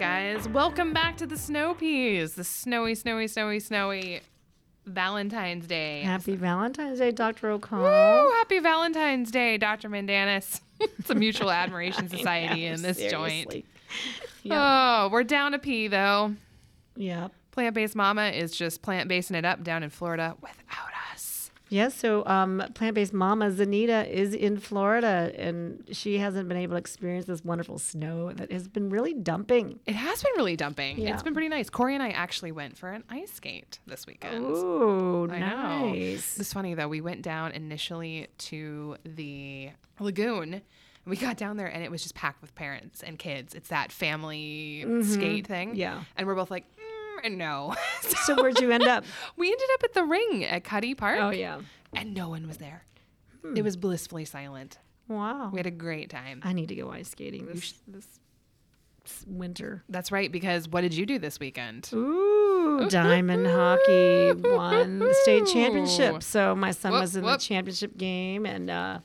right, guys, welcome back to the Snow Peas, the snowy, snowy, snowy, snowy Valentine's Day. Happy Valentine's Day, Dr. O'Connell. Woo! Happy Valentine's Day, Dr. Mandanis. it's a mutual admiration society in this joint. Seriously. Oh, we're down a P though. Yep. Plant based mama is just plant basing it up down in Florida without. Yes, so um, plant-based mama Zanita is in Florida, and she hasn't been able to experience this wonderful snow that has been really dumping. It has been really dumping. Yeah. It's been pretty nice. Corey and I actually went for an ice skate this weekend. Ooh, I know. nice. It's funny though. We went down initially to the lagoon. We got down there and it was just packed with parents and kids. It's that family skate thing. Mm-hmm. Yeah. And we're both like, mm, no. So where'd you end up? we ended up at the ring at Cuddy Park. Oh yeah. And no one was there. It was blissfully silent. Wow. We had a great time. I need to go ice skating this, this s- winter. That's right, because what did you do this weekend? Ooh, Dimond hockey won the state championship. So my son Whoop, was in whoop. the championship game and uh,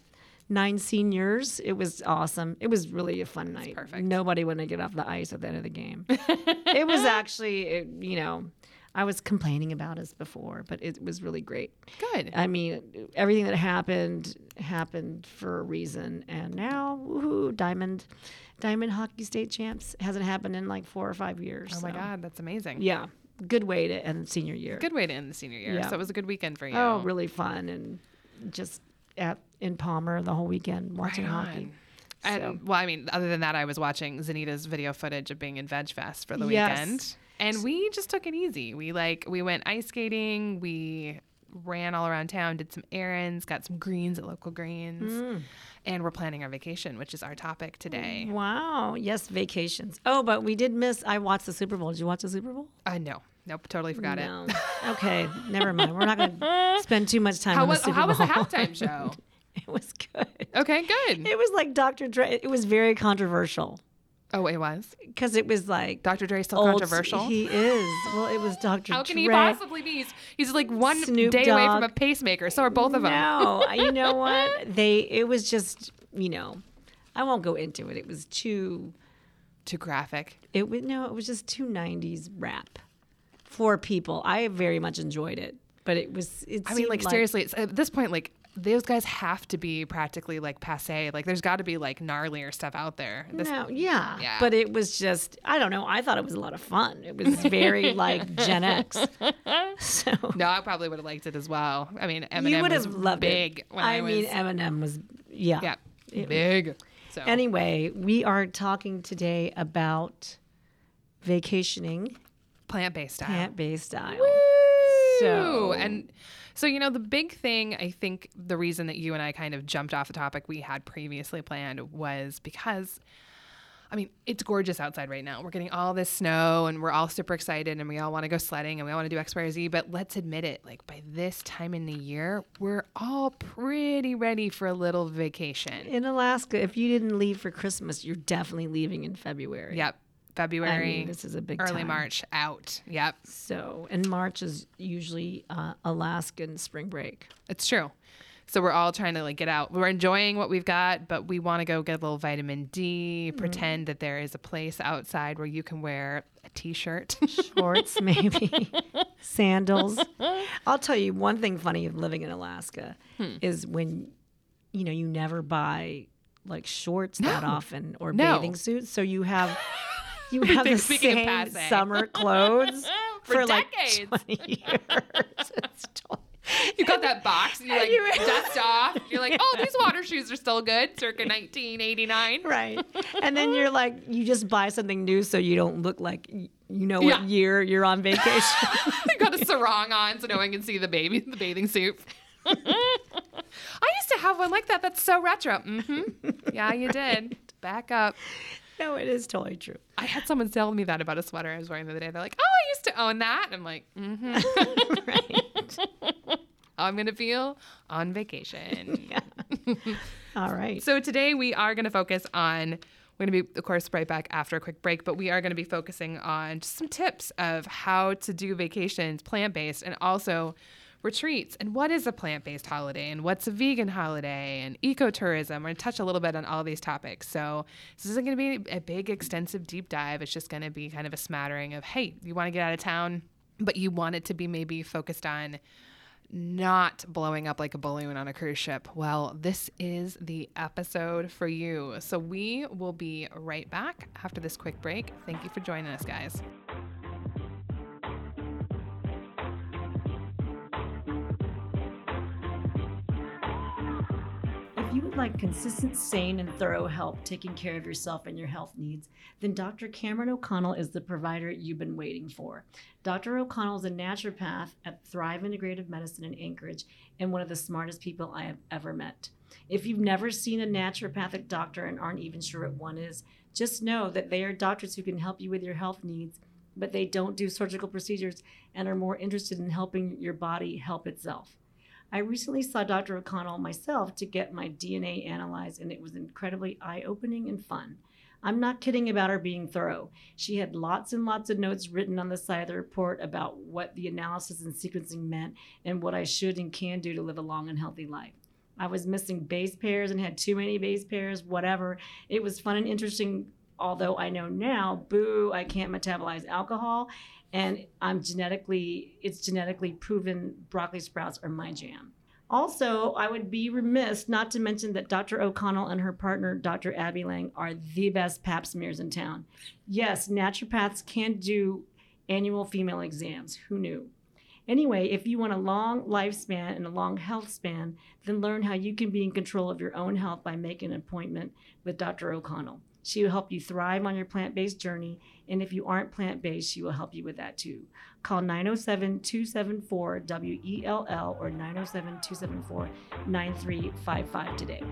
nine seniors. It was awesome. It was really a fun night. perfect. Nobody wanted to get off the ice at the end of the game. it was actually, it, you know, I was complaining about this before, but it was really great. Good. I mean, everything that happened happened for a reason, and now, woohoo, Dimond, Dimond hockey state champs hasn't happened in like four or five years. oh my so- God, that's amazing. yeah, good way to end senior year. Good way to end the senior year. Yeah. So it was a good weekend for you. Oh, really fun and just at in Palmer the whole weekend watching Right hockey. And So- well, I mean, other than that, I was watching Zanita's video footage of being in Veg Fest for the Yes. weekend, and we just took it easy. We like we went ice skating, we ran all around town, did some errands, got some greens at local greens, Mm. and we're planning our vacation, which is our topic today. Wow. Yes, vacations. Oh, but we did miss. I watched the Super Bowl. Did you watch the Super Bowl? Uh, no, nope, totally forgot no. it. okay, never mind. We're not going to spend too much time How on was the Super how was the halftime show? it was good. Okay, good. It was like Dr. Dre. It was very controversial Oh, it was. because it was like Dr. Dre still old- controversial. He is. Well, it was Dr. Dre. How can he possibly be? He's, he's like one Snoop day away from a pacemaker. So are both of them. No, you know what? They. It was just. You know, I won't go into it. It was too. Too graphic. It was no. It was just too '90s rap for people. I very much enjoyed it, but it was. It I mean, seemed like, seriously, it's, at this point, like those guys have to be practically like passe. Like there's got to be like gnarlier stuff out there. This, No, yeah. Yeah. But it was just, I don't know. I thought it was a lot of fun. It was very like Gen X. So No, I probably would have liked it as well. I mean, Eminem you would was have loved big it. when I, I, was mean, Eminem was, yeah. yeah, It- big. So Anyway, we are talking today about vacationing plant based style. plant based style. Woo! So- and so you know the big thing I think the reason that you and I kind of jumped off the topic we had previously planned was because I mean it's gorgeous outside right now. We're getting all this snow and we're all super excited and we all want to go sledding and we all want to do X, Y, or Z. But let's admit it, like by this time in the year, we're all pretty ready for a little vacation. In Alaska, if you didn't leave for Christmas, you're definitely leaving in February. Yep. February, I mean, this is a big early time. March out. Yep. So, and March is usually uh, Alaskan spring break. It's true. So we're all trying to like get out. We're enjoying what we've got, but we want to go get a little vitamin D, pretend that there is a place outside where you can wear a t-shirt. shorts, maybe sandals. I'll tell you one thing funny of living in Alaska Hmm. is when you know you never buy like shorts that often or No. bathing suits, so you have you have the same summer clothes For like decades. 20 years. Totally- you got that box and you like you- dust off. You're like, oh, these water shoes are still good, circa 1989. right, and then you're like you just buy something new so you don't look like you know what Yeah. year you're on vacation. you got a sarong on so no one can see the baby, the bathing suit. I used to have one like that. That's so retro. hmm Yeah, you did. Back up. no, it is totally true. I had someone tell me that about a sweater I was wearing the other day. They're like, "Oh, I used to own that." And I'm like, "Mm-hmm." How I'm gonna feel on vacation. Yeah. All right. So today we are gonna focus on. We're gonna be, of course, right back after a quick break, but we are gonna be focusing on just some tips of how to do vacations plant based, and also retreats and what is a plant-based holiday and what's a vegan holiday and ecotourism. We're going to touch a little bit on all these topics. So this isn't going to be a big, extensive deep dive. It's just going to be kind of a smattering of, hey, you want to get out of town, but you want it to be maybe focused on not blowing up like a balloon on a cruise ship, well, this is the episode for you. So we will be right back after this quick break. Thank you for joining us, guys. Like consistent, sane, and thorough help taking care of yourself and your health needs, then Dr. Cameron O'Connell is the provider you've been waiting for. Dr. O'Connell is a naturopath at Thrive Integrative Medicine in Anchorage and one of the smartest people I have ever met. If you've never seen a naturopathic doctor and aren't even sure what one is, just know that they are doctors who can help you with your health needs, but they don't do surgical procedures and are more interested in helping your body help itself. I recently saw Dr. O'Connell myself to get my DNA analyzed, and it was incredibly eye opening and fun. I'm not kidding about her being thorough. She had lots and lots of notes written on the side of the report about what the analysis and sequencing meant and what I should and can do to live a long and healthy life. I was missing base pairs and had too many base pairs, whatever. It was fun and interesting, although I know now, boo, I can't metabolize alcohol and I'm genetically it's genetically proven broccoli sprouts are my jam. Also, I would be remiss not to mention that Dr. O'Connell and her partner, Dr. Abby Lang, are the best pap smears in town. Yes, naturopaths can do annual female exams. Who knew? Anyway, if you want a long lifespan and a long health span, then learn how you can be in control of your own health by making an appointment with Dr. O'Connell. She will help you thrive on your plant based journey. And if you aren't plant based, she will help you with that too. Call 907 274 WELL or 907 274 9355 today.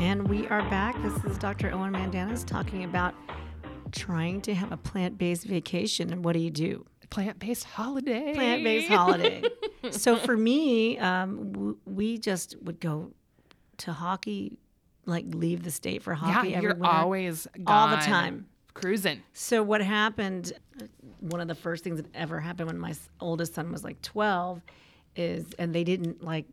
And we are back. This is Dr. Owen Mandanas talking about trying to have a plant based vacation. And what do you do? Plant based holiday. Plant based holiday. so for me, um, w- we just would go to hockey, like leave the state for hockey yeah, every you're winter, always all the time. cruising. So what happened? Uh, one of the first things that ever happened when my oldest son was like twelve, is and they didn't like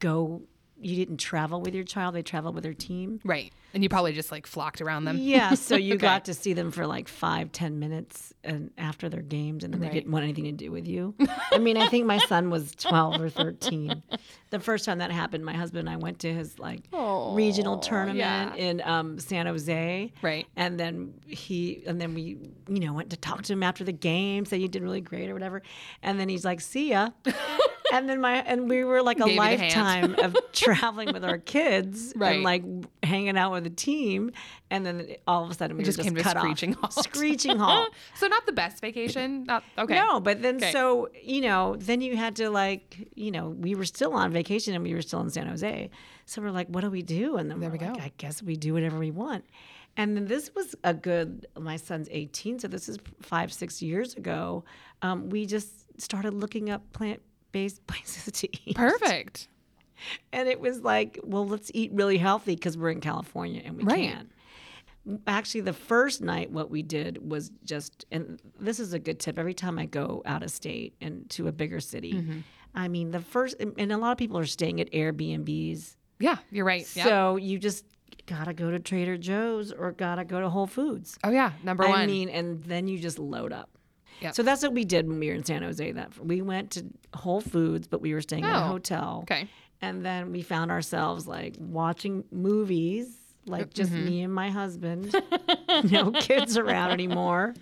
go. You didn't travel with your child; they traveled with their team. Right. And you probably just like flocked around them. Yeah, so you Okay. got to see them for like five, ten minutes, and after their games, and then Right. they didn't want anything to do with you. I mean, I think my son was twelve or thirteen. The first time that happened, my husband and I went to his like regional tournament yeah. in um, San Jose, Right. and then he, and then we, you know, went to talk to him after the game, say you did really great or whatever, and then he's like, "See ya." And then my and we were like a Gave you the hand. lifetime of traveling with our kids Right. and like hanging out with the team, and then all of a sudden we just just came to a screeching off. halt. Screeching halt. so not the best vacation. Not okay. No, but then Okay. so you know, then you had to like, you know, we were still on vacation and we were still in San Jose. So we're like, what do we do? And then There we're we like, go. I guess we do whatever we want. And then this was a good. My son's 18, so this is five, six years ago. Um, we just started looking up plant-based places to eat. Perfect. And it was like, well, let's eat really healthy because we're in California and we Right. can. Actually, the first night, what we did was just, and this is a good tip. Every time I go out of state and to a bigger city, Mm-hmm. I mean, the first, and a lot of people are staying at Airbnbs. Yeah, you're right. So you just gotta go to Trader Joe's or gotta go to Whole Foods. oh yeah, number one. I mean, and then you just load up. Yep. So that's what we did when we were in San Jose. That we went to Whole Foods, but we were staying at a Oh, hotel. okay. And then we found ourselves like watching movies, like just Mm-hmm. me and my husband, no kids around anymore.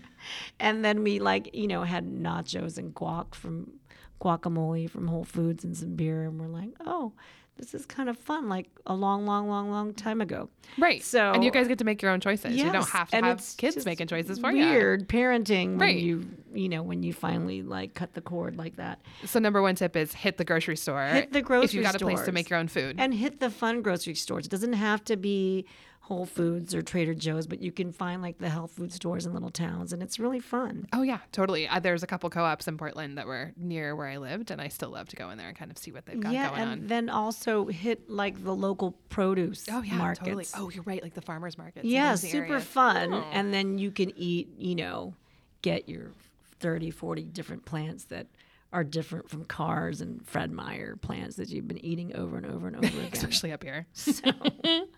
And then we like, you know, had nachos and guac from guacamole from Whole Foods and some beer. And we're like, oh, this is kind of fun, like a long, long, long, long time ago. Right. So- and you guys get to make your own choices. you don't have to have kids making choices for you. Weird parenting Right. when you, you know, when you finally like cut the cord like that. So number one tip is hit the grocery store. Hit the grocery store if you got a place to make your own food. and hit the fun grocery stores. It doesn't have to be Whole Foods or Trader Joe's, but you can find like the health food stores in little towns, and it's really fun. oh yeah, totally. Uh, there's a couple co-ops in Portland that were near where I lived, and I still love to go in there and kind of see what they've got yeah, going and on. then also hit like the local produce Oh yeah, markets. totally. Oh, you're right, like the farmers markets. yeah, super areas. fun. Oh. And then you can eat, you know, get your 30, 40 different plants that are different from Carrs and Fred Meyer plants that you've been eating over and over and over again. Especially up here. So,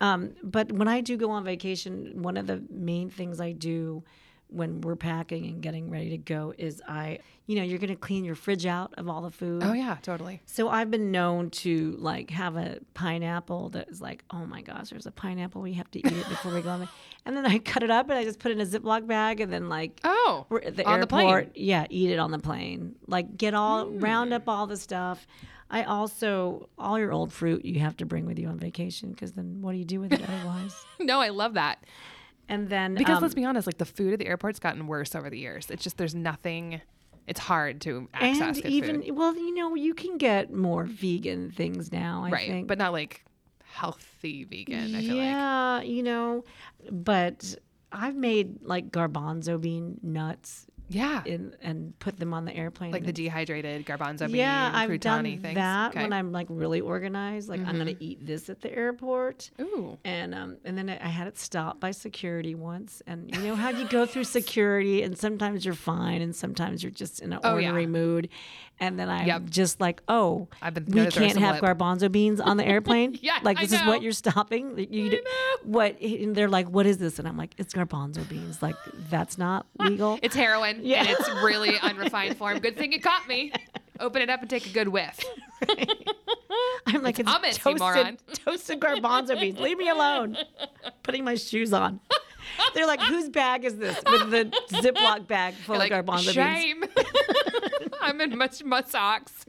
um, but when I do go on vacation, one of the main things I do when we're packing and getting ready to go is I, you know, you're going to clean your fridge out of all the food. Oh yeah, totally. So I've been known to like have a pineapple that is like, oh my gosh, there's a pineapple. We have to eat it before we go on. the-" And then I cut it up and I just put it in a Ziploc bag and then like Oh, the on the plane. airport. Yeah, eat it on the plane. Like get all round Hmm. up all the stuff. I also all your old fruit you have to bring with you on vacation because then what do you do with it otherwise? no, I love that. And then Because um, let's be honest, like the food at the airport's gotten worse over the years. It's just there's nothing. It's hard to access and good even food, well, you know, you can get more vegan things now. I right? think, But not like healthy vegan. I feel like. yeah, you know, but I've made like garbanzo bean nuts Yeah, in, and put them on the airplane. like the dehydrated garbanzo bean, yeah, I've done things. that Okay. Mm-hmm. when I'm like really organized. Like I'm gonna eat this at the airport. Ooh, And um, and then I had it stopped by security once, and you know how you go through security, and sometimes you're fine, and sometimes you're just in an Oh, yeah. mood, and then I'm Yep. just like, oh, I've been we can't have lip. garbanzo beans on the airplane. Yeah, like this is what you're stopping. You, know. what? And they're like, what is this? And I'm like, it's garbanzo beans. Like that's not legal. it's heroin, Yeah. and it's really unrefined form. Good thing it caught me. Open it up and take a good whiff. I'm like, it's, hummus, you moron. toasted, toasted garbanzo beans. Leave me alone. Putting my shoes on. They're like, whose bag is this? With the Ziploc bag full Like of garbanzo beans. shame. I'm in much my socks.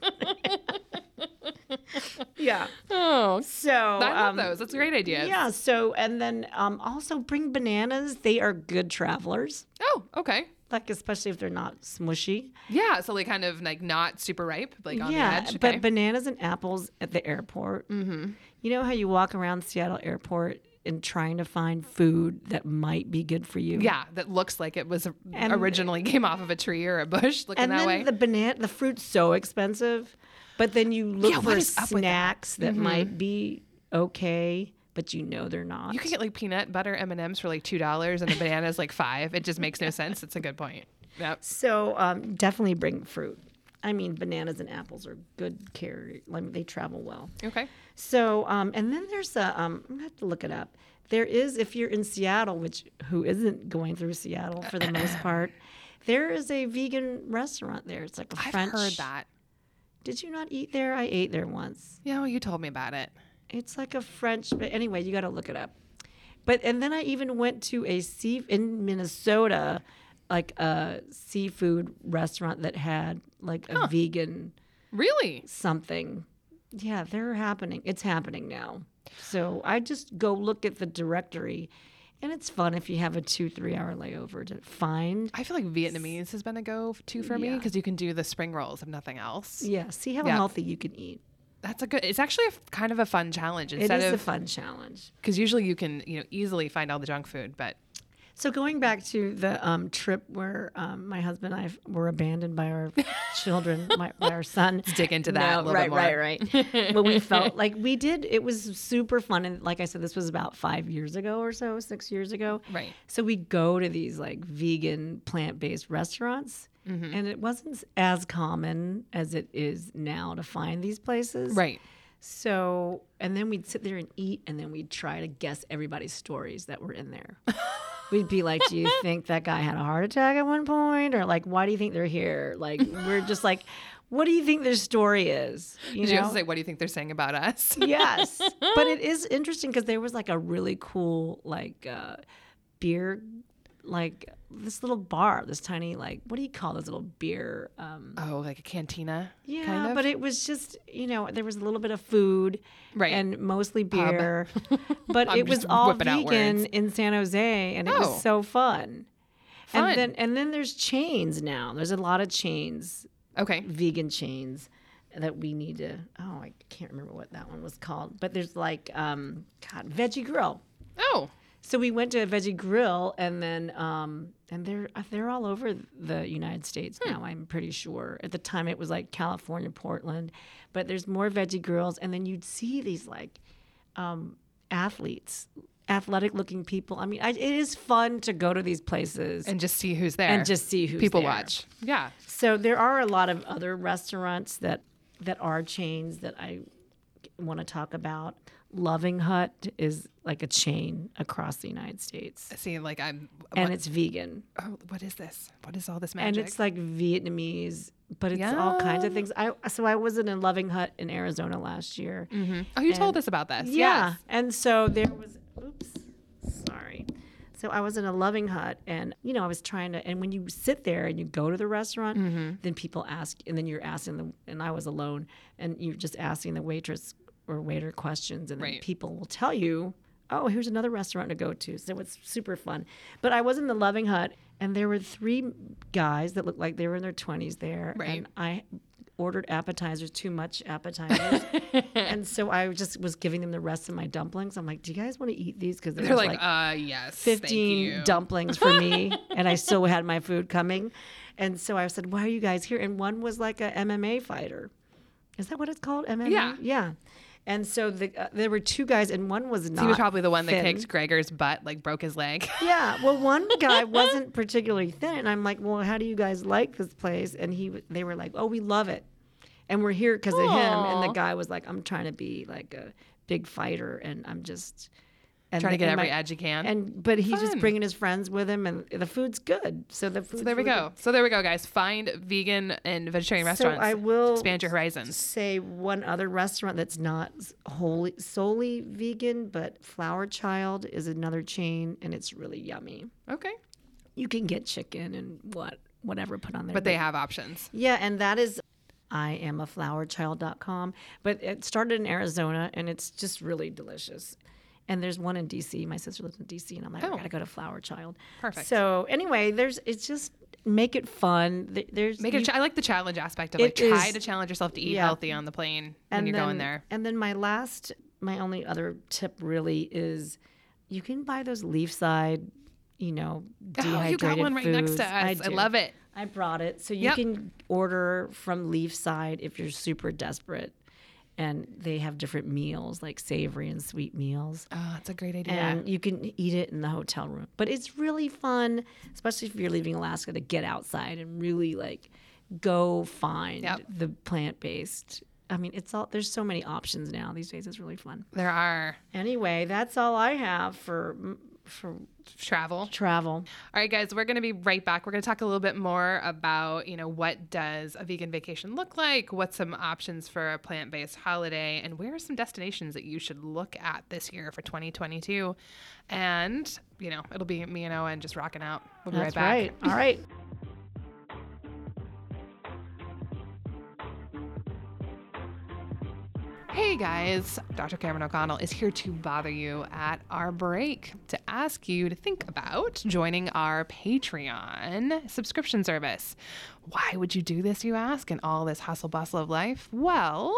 Yeah. Oh, So I love um, those. That's a great idea. Yeah. So and then um, also bring bananas. They are good travelers. Oh, okay. Like especially if they're not smushy. Yeah, so like kind of like not super ripe, like on yeah, the edge. but Okay. bananas and apples at the airport. Mm-hmm. You know how you walk around Seattle Airport and trying to find food that might be good for you. yeah, that looks like it was And- originally came off of a tree or a bush, looking and that then way. the banana, the fruit's so expensive, but then you look Yeah, for what is up with that? snacks that, might be okay, but you know they're not. you can get like peanut butter M and M's for like two dollars, and the banana's like five. It just makes no sense. It's a good point. Yep. So um, definitely bring fruit. I mean, bananas and apples are good carry. Like they travel well. Okay. So um, and then there's a um, I have to look it up. There is if you're in Seattle, which who isn't going through Seattle for the most part, there is a vegan restaurant there. It's like a I've French. heard that. Did you not eat there? I ate there once. Yeah, well, you told me about it. It's like a French, but anyway, you got to look it up. But and then I even went to a sea in Minnesota, like a seafood restaurant that had like a vegan Really? something. Yeah, they're happening. It's happening now. So I just go look at the directory, and it's fun if you have a two three hour layover to find. I feel like Vietnamese has been a go to for me Yeah. because you can do the spring rolls if nothing else. Yeah, see how Yeah. healthy you can eat. That's a good. It's actually a, kind of a fun challenge It instead is a fun challenge. because usually you can you know easily find all the junk food, but So going back to the um, trip where um, my husband and I were abandoned by our children, my, by our son. Let's dig into that a No, little right, bit more. right, right. but we felt like we did. It was super fun, and like I said, this was about five years ago or so, six years ago. Right. So we go to these like vegan, plant-based restaurants, Mm-hmm. and it wasn't as common as it is now to find these places. right. So, and then we'd sit there and eat, and then we'd try to guess everybody's stories that were in there. we'd be like, "Do you think that guy had a heart attack at one point, or like, why do you think they're here?" Like, we're just like, "What do you think their story is?" You Did you know? also say what do you think they're saying about us? yes, but it is interesting because there was like a really cool like uh, beer, like this little bar, this tiny like what do you call this little beer? Um, oh, like a cantina. yeah, kind of? but it was just you know there was a little bit of food, Right. and mostly beer, but it was all vegan in San Jose, and it Oh. was so fun. Fun. And then and then there's chains now. There's a lot of chains, Okay. vegan chains that we need to. Oh, I can't remember what that one was called, but there's like um, God, Veggie Grill. Oh, So we went to a veggie grill, and then um, and they're they're all over the United States Hmm. now. I'm pretty sure. At the time, it was like California, Portland, but there's more veggie grills, and then you'd see these like um, athletes athletic looking people. I mean, I, it is fun to go to these places and just see who's there and just see who's people there. watch. Yeah. So there are a lot of other restaurants that that are chains that I want to talk about. Loving Hut is like a chain across the United States, See, like I'm. and what, it's vegan, oh, what is this? What is all this magic? and it's like Vietnamese, but it's all kinds of things. I so I was in a Loving Hut in Arizona last year. Mhm. Oh, you told us about this. Yeah. Yes. And so there was, oops, sorry. So I was in a loving hut and, you know, I was trying to, and when you sit there and you go to the restaurant, Mm-hmm. then people ask, and then you're asking the, and I was alone, and you're just asking the waitress or waiter questions, and then Right. people will tell you, oh, here's another restaurant to go to. So it's super fun. But I was in the loving hut and there were three guys that looked like they were in their 20s there. Right. And I ordered appetizers, too much appetizers. and so I just was giving them the rest of my dumplings. I'm like, do you guys want to eat these? Because They're like, uh, yes. thank 15 you." dumplings for me. and I still had my food coming. And so I said, why are you guys here? And one was like a MMA fighter. Is that what it's called? MMA? Yeah. Yeah. And so the, uh, there were two guys, and one was not. He was probably the one that kicked Gregor's butt, like broke his leg. Yeah. Well, one guy wasn't particularly thin, and I'm like, "Well, how do you guys like this place?" And he, they were like, "Oh, we love it, and we're here because of him." And the guy was like, "I'm trying to be like a big fighter, and I'm just and Trying to get every my- edge you can. And but he's just bringing his friends with him, and the food's good. So the food. so there we go. So there we go, guys. Find vegan and vegetarian So restaurants. I will expand your horizons. Say one other restaurant that's not wholly solely vegan, but Flower Child is another chain, and it's really yummy. Okay. You can get chicken and what whatever put on there. But they have options. Yeah, and that is I am a flowerchild.com. But it started in Arizona and it's just really delicious. And there's one in DC. My sister lives in DC and I'm like, Oh. I gotta go to Flower Child. Perfect. So anyway, there's it's just make it fun. There's Make it. you- a cha- I like the challenge aspect of it. like try is- to challenge yourself to eat yeah. healthy on the plane when and you're then, going there. And then my last my only other tip really is you can buy those Leafside, you know, dehydrated Oh, you got one right next to us. I, do. love it. I brought it. So you Yep. can order from Leafside if you're super desperate. And they have different meals, like savory and sweet meals. Oh, that's a great idea. And you can eat it in the hotel room. But it's really fun, especially if you're leaving Alaska, to get outside and really like go find Yep. the plant based. I mean, it's all there's so many options now these days. It's really fun. there are Anyway, that's all I have for for travel. travel. All right, guys, we're going to be right back. We're going to talk a little bit more about, you know, what does a vegan vacation look like? What's some options for a plant-based holiday? And where are some destinations that you should look at this year for 2022? And, you know, it'll be me and Owen just rocking out. We'll be That's right back. right. All right. Hey guys, Dr. Cameron O'Connell is here to bother you at our break to ask you to think about joining our Patreon subscription service. Why would you do this, you ask, in all this hustle bustle of life? Well,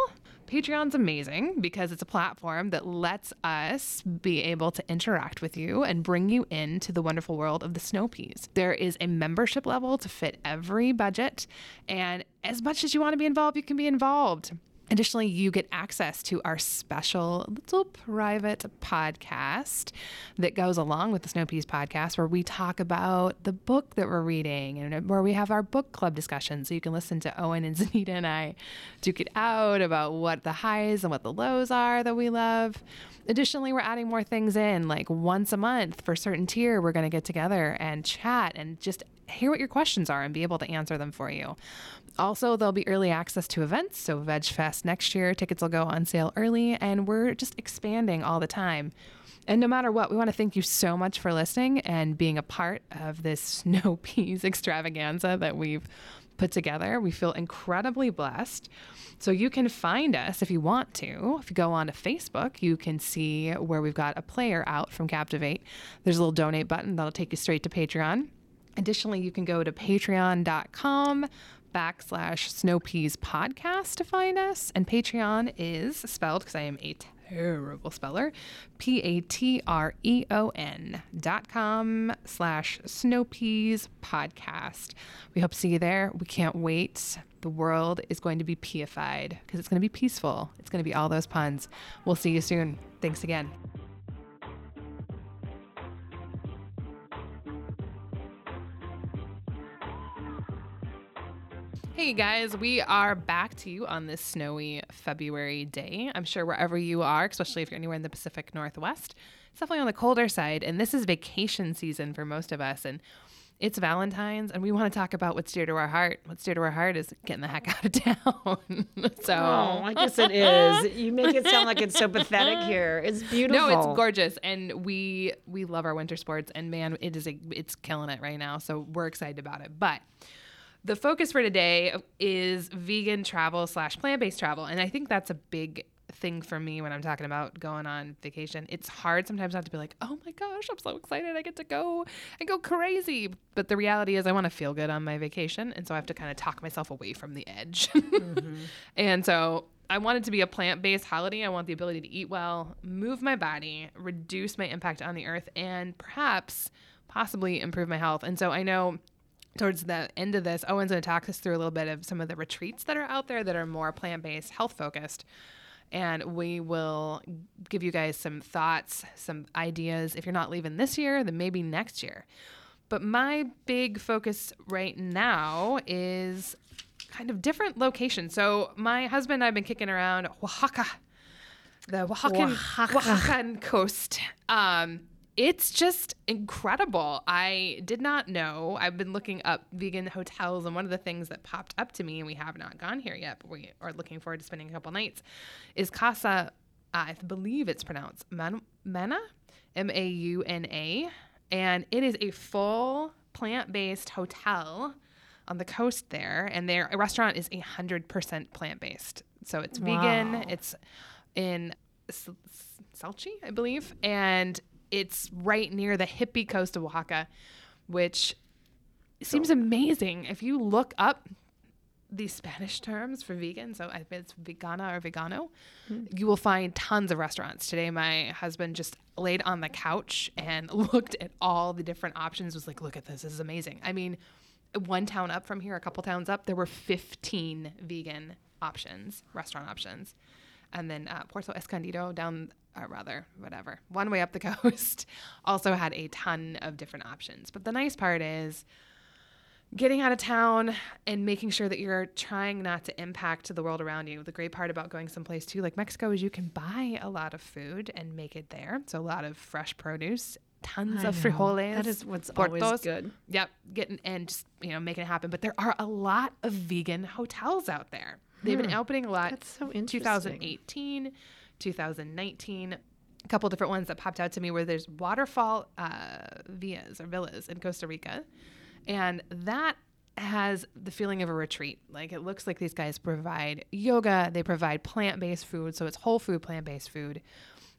Patreon's amazing because it's a platform that lets us be able to interact with you and bring you into the wonderful world of the snow peas. There is a membership level to fit every budget, and as much as you want to be involved, you can be involved. Additionally, you get access to our special little private podcast that goes along with the Snow Peas podcast, where we talk about the book that we're reading and where we have our book club discussion. So you can listen to Owen and Zanita and I duke it out about what the highs and what the lows are that we love. Additionally, we're adding more things in, like once a month for certain tier, we're going to get together and chat and just hear what your questions are and be able to answer them for you. Also, there'll be early access to events. So, Veg Fest next year, tickets will go on sale early, and we're just expanding all the time. And no matter what, we want to thank you so much for listening and being a part of this snow peas extravaganza that we've put together. We feel incredibly blessed. So you can find us if you want to. If you go on to Facebook, you can see where we've got a player out from Captivate. There's a little donate button that'll take you straight to Patreon. Additionally, you can go to patreon.com backslash snowpeas podcast to find us. And Patreon is spelled because I am a terrible speller. P A T R E O N dot com slash snowpeas podcast. We hope to see you there. We can't wait. The world is going to be peified because it's going to be peaceful. It's going to be all those puns. We'll see you soon. Thanks again. Hey guys, we are back to you on this snowy February day. I'm sure wherever you are, especially if you're anywhere in the Pacific Northwest, it's definitely on the colder side. And this is vacation season for most of us. And it's Valentine's, and we want to talk about what's dear to our heart. What's dear to our heart is getting the heck out of town. so, Oh, I guess it is. You make it sound like it's so pathetic here. It's beautiful. no, it's gorgeous, and we we love our winter sports. And man, it is a it's killing it right now. So we're excited about it. But the focus for today is vegan travel slash plant based travel, and I think that's a big thing for me when I'm talking about going on vacation. It's hard sometimes not to be like, oh my gosh, I'm so excited. I get to go and go crazy. But the reality is, I want to feel good on my vacation. And so I have to kind of talk myself away from the edge. Mm-hmm. And so I want it to be a plant based holiday. I want the ability to eat well, move my body, reduce my impact on the earth, and perhaps possibly improve my health. And so I know towards the end of this, Owen's going to talk us through a little bit of some of the retreats that are out there that are more plant based, health focused. And we will give you guys some thoughts, some ideas. If you're not leaving this year, then maybe next year. But my big focus right now is kind of different locations. So my husband and I have been kicking around Oaxaca, the Oaxacan, Oaxaca. Oaxacan coast. Um, it's just incredible. I did not know. I've been looking up vegan hotels, and one of the things that popped up to me, and we have not gone here yet, but we are looking forward to spending a couple nights, is Casa. I believe it's pronounced Man- Mana, M A U N A, and it is a full plant-based hotel on the coast there, and their restaurant is a hundred percent plant-based. So it's Wow. vegan. It's in S- S- Salchi, I believe, and it's right near the hippie coast of Oaxaca, which seems amazing. If you look up the Spanish terms for vegan, so I think it's vegana or vegano, you will find tons of restaurants. Today, my husband just laid on the couch and looked at all the different options. Was like, "Look at this! This is amazing." I mean, one town up from here, a couple towns up, there were 15 vegan options, restaurant options. And then uh, Puerto Escondido down, uh, rather, whatever, one way up the coast, also had a ton of different options. But the nice part is getting out of town and making sure that you're trying not to impact the world around you. The great part about going someplace too, like Mexico, is you can buy a lot of food and make it there. So a lot of fresh produce, tons I of know. frijoles. That is what's always good. Yep, getting and just you know making it happen. But there are a lot of vegan hotels out there. They've been opening a lot. That's so interesting. 2018, 2019. A couple different ones that popped out to me where there's waterfall uh, villas or villas in Costa Rica, and that has the feeling of a retreat. Like it looks like these guys provide yoga, they provide plant-based food, so it's whole food, plant-based food.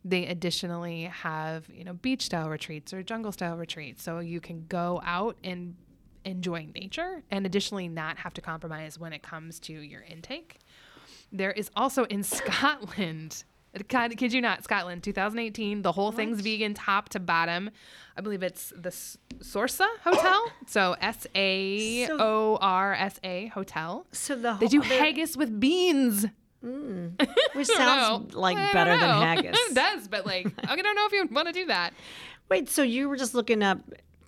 They additionally have, you know, beach style retreats or jungle style retreats. So you can go out and enjoy nature and additionally not have to compromise when it comes to your intake. There is also in Scotland, God, kid you not, Scotland, 2018, the whole thing's vegan top to bottom. I believe it's the Saorsa Hotel. so S A O R S A Hotel. So the They do whole- haggis with beans. Mm. which sounds like I better than haggis. it does, but like, I don't know if you want to do that. Wait, so you were just looking up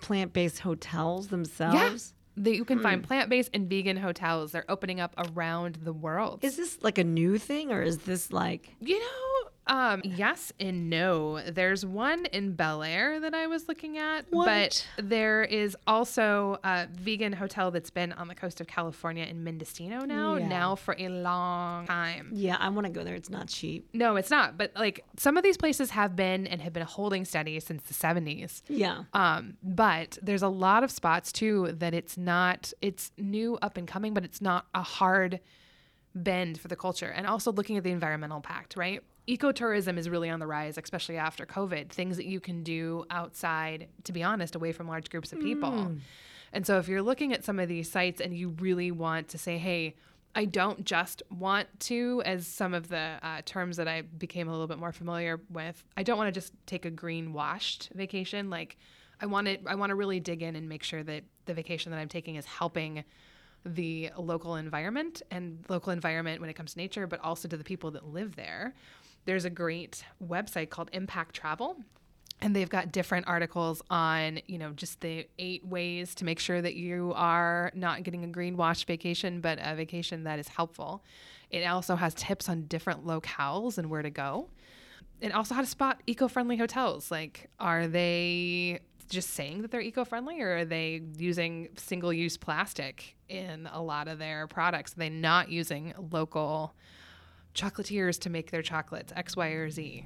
plant-based hotels themselves? That you can Hmm. find plant based and vegan hotels. They're opening up around the world. Is this like a new thing, or is this like? You know, um, yes and no. There's one in Bel Air that I was looking at, What? but there is also a vegan hotel that's been on the coast of California in Mendocino now, Yeah. now for a long time. Yeah, I want to go there. It's not cheap. No, it's not. But like some of these places have been and have been holding steady since the 70s. Yeah. Um, but there's a lot of spots too that it's not, it's new up and coming, but it's not a hard bend for the culture. And also looking at the environmental pact, right? Ecotourism is really on the rise, especially after COVID. Things that you can do outside, to be honest, away from large groups of people. And so if you're looking at some of these sites and you really want to say, hey, I don't just want to, as some of the uh, terms that I became a little bit more familiar with, I don't want to just take a green washed vacation. Like I want to, I want to really dig in and make sure that the vacation that I'm taking is helping the local environment and local environment when it comes to nature, but also to the people that live there. There's a great website called Impact Travel and they've got different articles on you know just the eight ways to make sure that you are not getting a greenwash vacation but a vacation that is helpful. It also has tips on different locales and where to go. And also how to spot eco-friendly hotels like are they just saying that they're eco-friendly or are they using single-use plastic in a lot of their products? Are they not using local chocolatiers to make their chocolates x y or z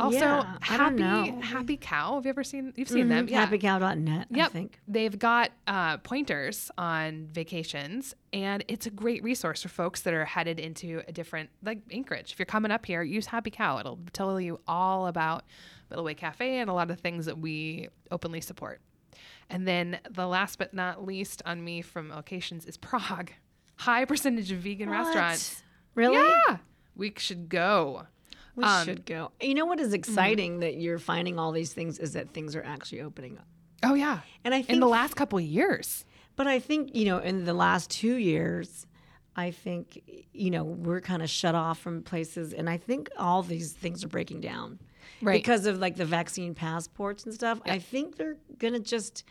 also, Yeah, I happy happy cow. Have you ever seen? You've seen them, Mhm, yeah. Happycow.net, I Yep. think. They've got uh, pointers on vacations, and it's a great resource for folks that are headed into a different, like Anchorage. If you're coming up here, use Happy Cow. It'll tell you all about Middle Way Cafe and a lot of things that we openly support. And then the last but not least on me from locations is Prague. High percentage of vegan What? restaurants. Really? Yeah, we should go. We Um, should go. You know what is exciting that you're finding all these things is that things are actually opening up. Oh yeah, And I think in the last couple of years. But I think, you know, in the last two years, I think, you know, we're kind of shut off from places. And I think all these things are breaking down. Right. Because of like the vaccine passports and stuff. I think they're going to just,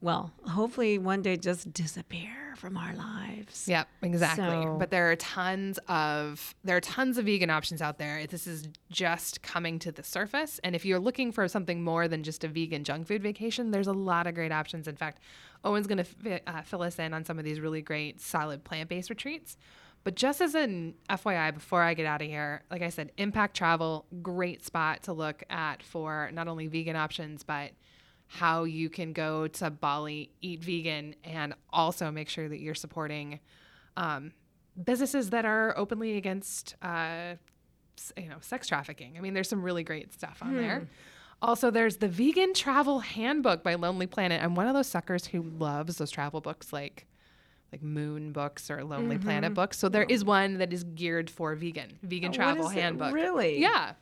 well, hopefully one day just disappear from our lives. Yep, exactly. So- But there are tons of there are tons of vegan options out there. This is just coming to the surface, and if you're looking for something more than just a vegan junk food vacation, there's a lot of great options. In fact, Owen's going to f- uh, fill us in on some of these really great solid plant-based retreats. But just as an FYI, before I get out of here, like I said, Impact Travel, great spot to look at for not only vegan options, but how you can go to Bali, eat vegan, and also make sure that you're supporting um, businesses that are openly against, uh, you know, sex trafficking. I mean, there's some really great stuff on there. Also, there's the Vegan Travel Handbook by Lonely Planet. I'm one of those suckers who loves those travel books, like like Moon books or Lonely Planet books. So there is one that is geared for vegan, Vegan Travel What is it? Handbook. Really? Yeah.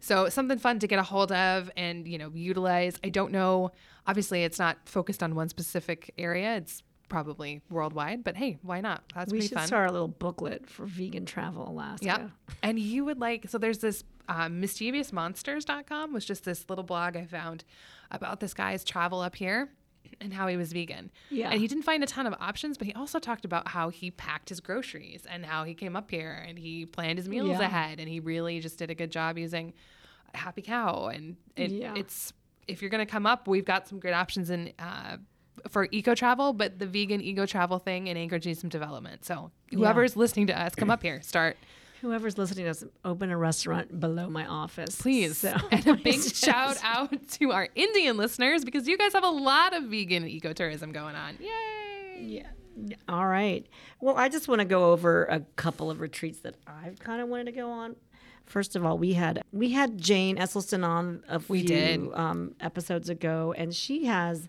So something fun to get a hold of and you know utilize. I don't know. Obviously, it's not focused on one specific area. It's probably worldwide, but hey, why not? That's We pretty should fun. start a little booklet for vegan travel Alaska. Yep. And you would like, so there's this uh, mischievousmonsters.com was just this little blog I found about this guy's travel up here and how he was vegan. Yeah. And he didn't find a ton of options, but he also talked about how he packed his groceries and how he came up here and he planned his meals Yeah. ahead and he really just did a good job using Happy Cow. And it, Yeah. it's, if you're going to come up, we've got some great options in, uh, for eco travel, but the vegan eco travel thing in Anchorage needs some development. So whoever's listening to us, come up here, start Whoever's listening to us, open a restaurant below my office. please. So- and a big shout out to our Indian listeners because you guys have a lot of vegan ecotourism going on. Yay! Yeah. All right. Well, I just want to go over a couple of retreats that I've kind of wanted to go on. First of all, we had we had Jane Esselstyn on a We few did. Um, episodes ago, and she has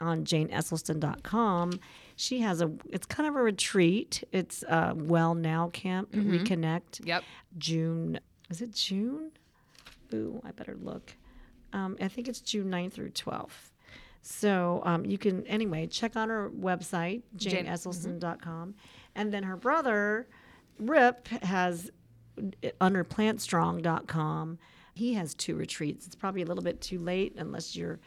on janeesselstyn.com. She has a it's kind of a retreat. It's a Well Now Camp Reconnect. Yep. June is it June? Ooh, I better look. Um, I think it's June 9th through 12th. So um, you can, anyway, check on her website, Jane- janeesselstyn.com. And then her brother, Rip, has under plantstrong.com. He has two retreats. It's probably a little bit too late unless you're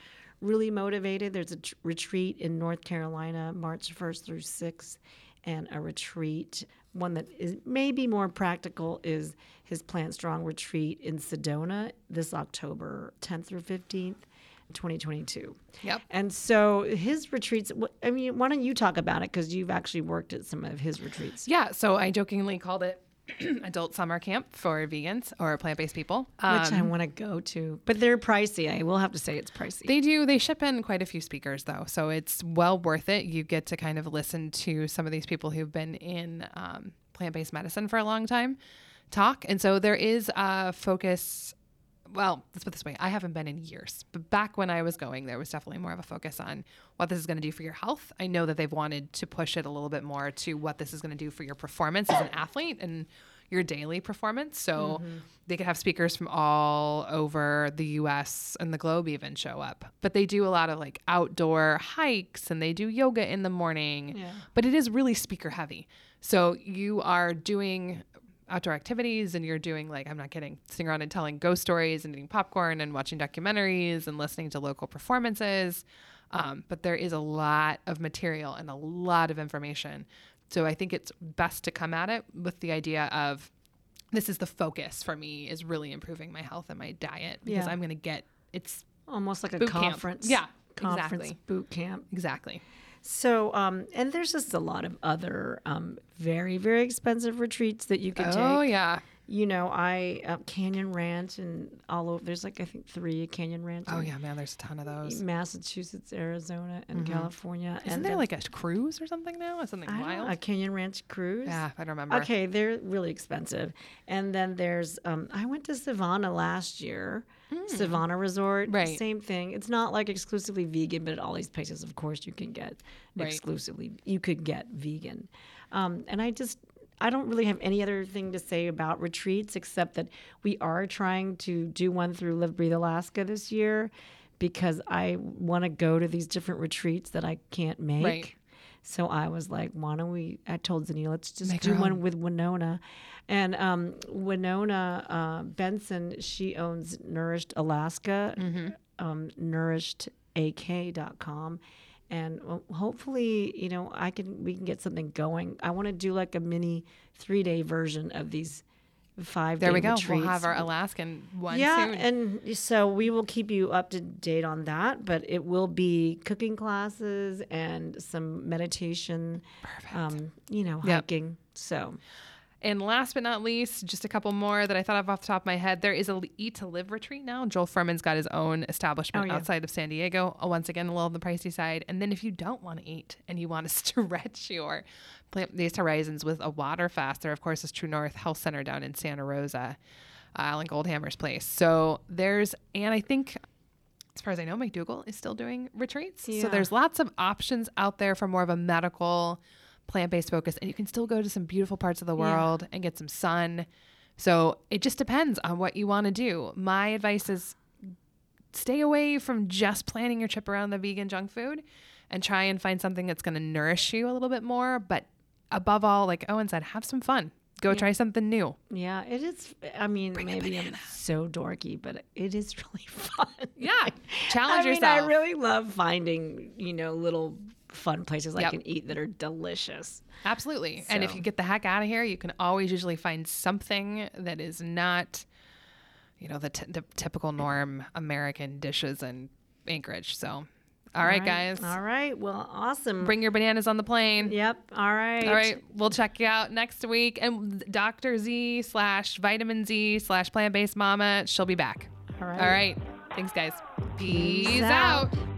really motivated. There's a retreat in North Carolina, March 1st through 6th, and a retreat. One that is maybe more practical is his Plant Strong retreat in Sedona this October 10th through 15th, 2022. Yep. And so his retreats, I mean, why don't you talk about it? Because you've actually worked at some of his retreats. Yeah. So I jokingly called it adult summer camp for vegans or plant based people. Which I Um, want to go to, but they're pricey. I will have to say it's pricey. They do. They ship in quite a few speakers, though, so it's well worth it. You get to kind of listen to some of these people who've been in um, plant-based medicine for a long time talk, and so there is a focus. Well, let's put it this way: I haven't been in years, but back when I was going, there was definitely more of a focus on what this is going to do for your health. I know that they've wanted to push it a little bit more to what this is going to do for your performance as an athlete and your daily performance. So mm-hmm. they could have speakers from all over the US and the globe even show up. But they do a lot of like outdoor hikes and they do yoga in the morning. Yeah. But it is really speaker heavy. So you are doing outdoor activities and you're doing like I'm not kidding, sitting around and telling ghost stories and eating popcorn and watching documentaries and listening to local performances. Um, but there is a lot of material and a lot of information. So I think it's best to come at it with the idea of this is the focus for me is really improving my health and my diet because Yeah. I'm going to get it's Almost like a Boot camp. conference. Yeah, Conference exactly. boot camp. exactly. So, um, and there's just a lot of other um, very, very expensive retreats that you can Oh take. Oh, yeah. You know, I uh, Canyon Ranch and all over. There's like I think three Canyon Ranch. Oh yeah, man, there's a ton of those. Massachusetts, Arizona, and California. Isn't and there like a cruise or something now? Or something I wild? a Canyon Ranch cruise? yeah, I don't remember. Okay, they're really expensive. And then there's um I went to Savannah last year. Savannah Resort. Right. Same thing. It's not like exclusively vegan, but at all these places of course you can get Right. exclusively you could get vegan. Um and I just I don't really have any other thing to say about retreats except that we are trying to do one through Live Breathe Alaska this year because I want to go to these different retreats that I can't make. Right. So I was like, why don't we? I told Zenny, let's just Make do one own. with Winona. And um, Winona uh, Benson, she owns Nourished Alaska, Mm-hmm. um, nourishedak.com. And hopefully, you know, I can we can get something going. I want to do like a mini three day version of these five. there we go. Retreats. We'll have our Alaskan one yeah, soon. and so we will keep you up to date on that. But it will be cooking classes and some meditation. Perfect. Um, you know, Yep. hiking. So And last but not least, just a couple more that I thought of off the top of my head. There is a Eat to Live retreat now. Joel Fuhrman's got his own establishment Oh, yeah. outside of San Diego. Uh, Once again, a little on the pricey side. And then if you don't want to eat and you want to stretch your plant-based horizons with a water fast, there of course is True North Health Center down in Santa Rosa, uh, Alan Goldhamer's place. So there's, and I think as far as I know, McDougall is still doing retreats. Yeah. So there's lots of options out there for more of a medical, plant based focus. And you can still go to some beautiful parts of the Yeah. world and get some sun. So it just depends on what you want to do. My advice is stay away from just planning your trip around the vegan junk food and try and find something that's going to nourish you a little bit more. But above all, like Owen said, have some fun. Go try something new. yeah, it is. I mean, maybe I'm so dorky, but it is really fun. Yeah. Challenge I mean, yourself. I really love finding you know little fun places I Yep. can eat that are delicious. Absolutely. And if you get the heck out of here, you can always usually find something that is not, you know, the, t- the typical norm American dishes in Anchorage. So, all right, guys. All right. Well, awesome. Bring your bananas on the plane. Yep. All right. All right, we'll check you out next week. And Dr. Z slash vitamin Z slash plant based mama, she'll be back. All right. All right. Thanks, guys. Peace, Peace out. out.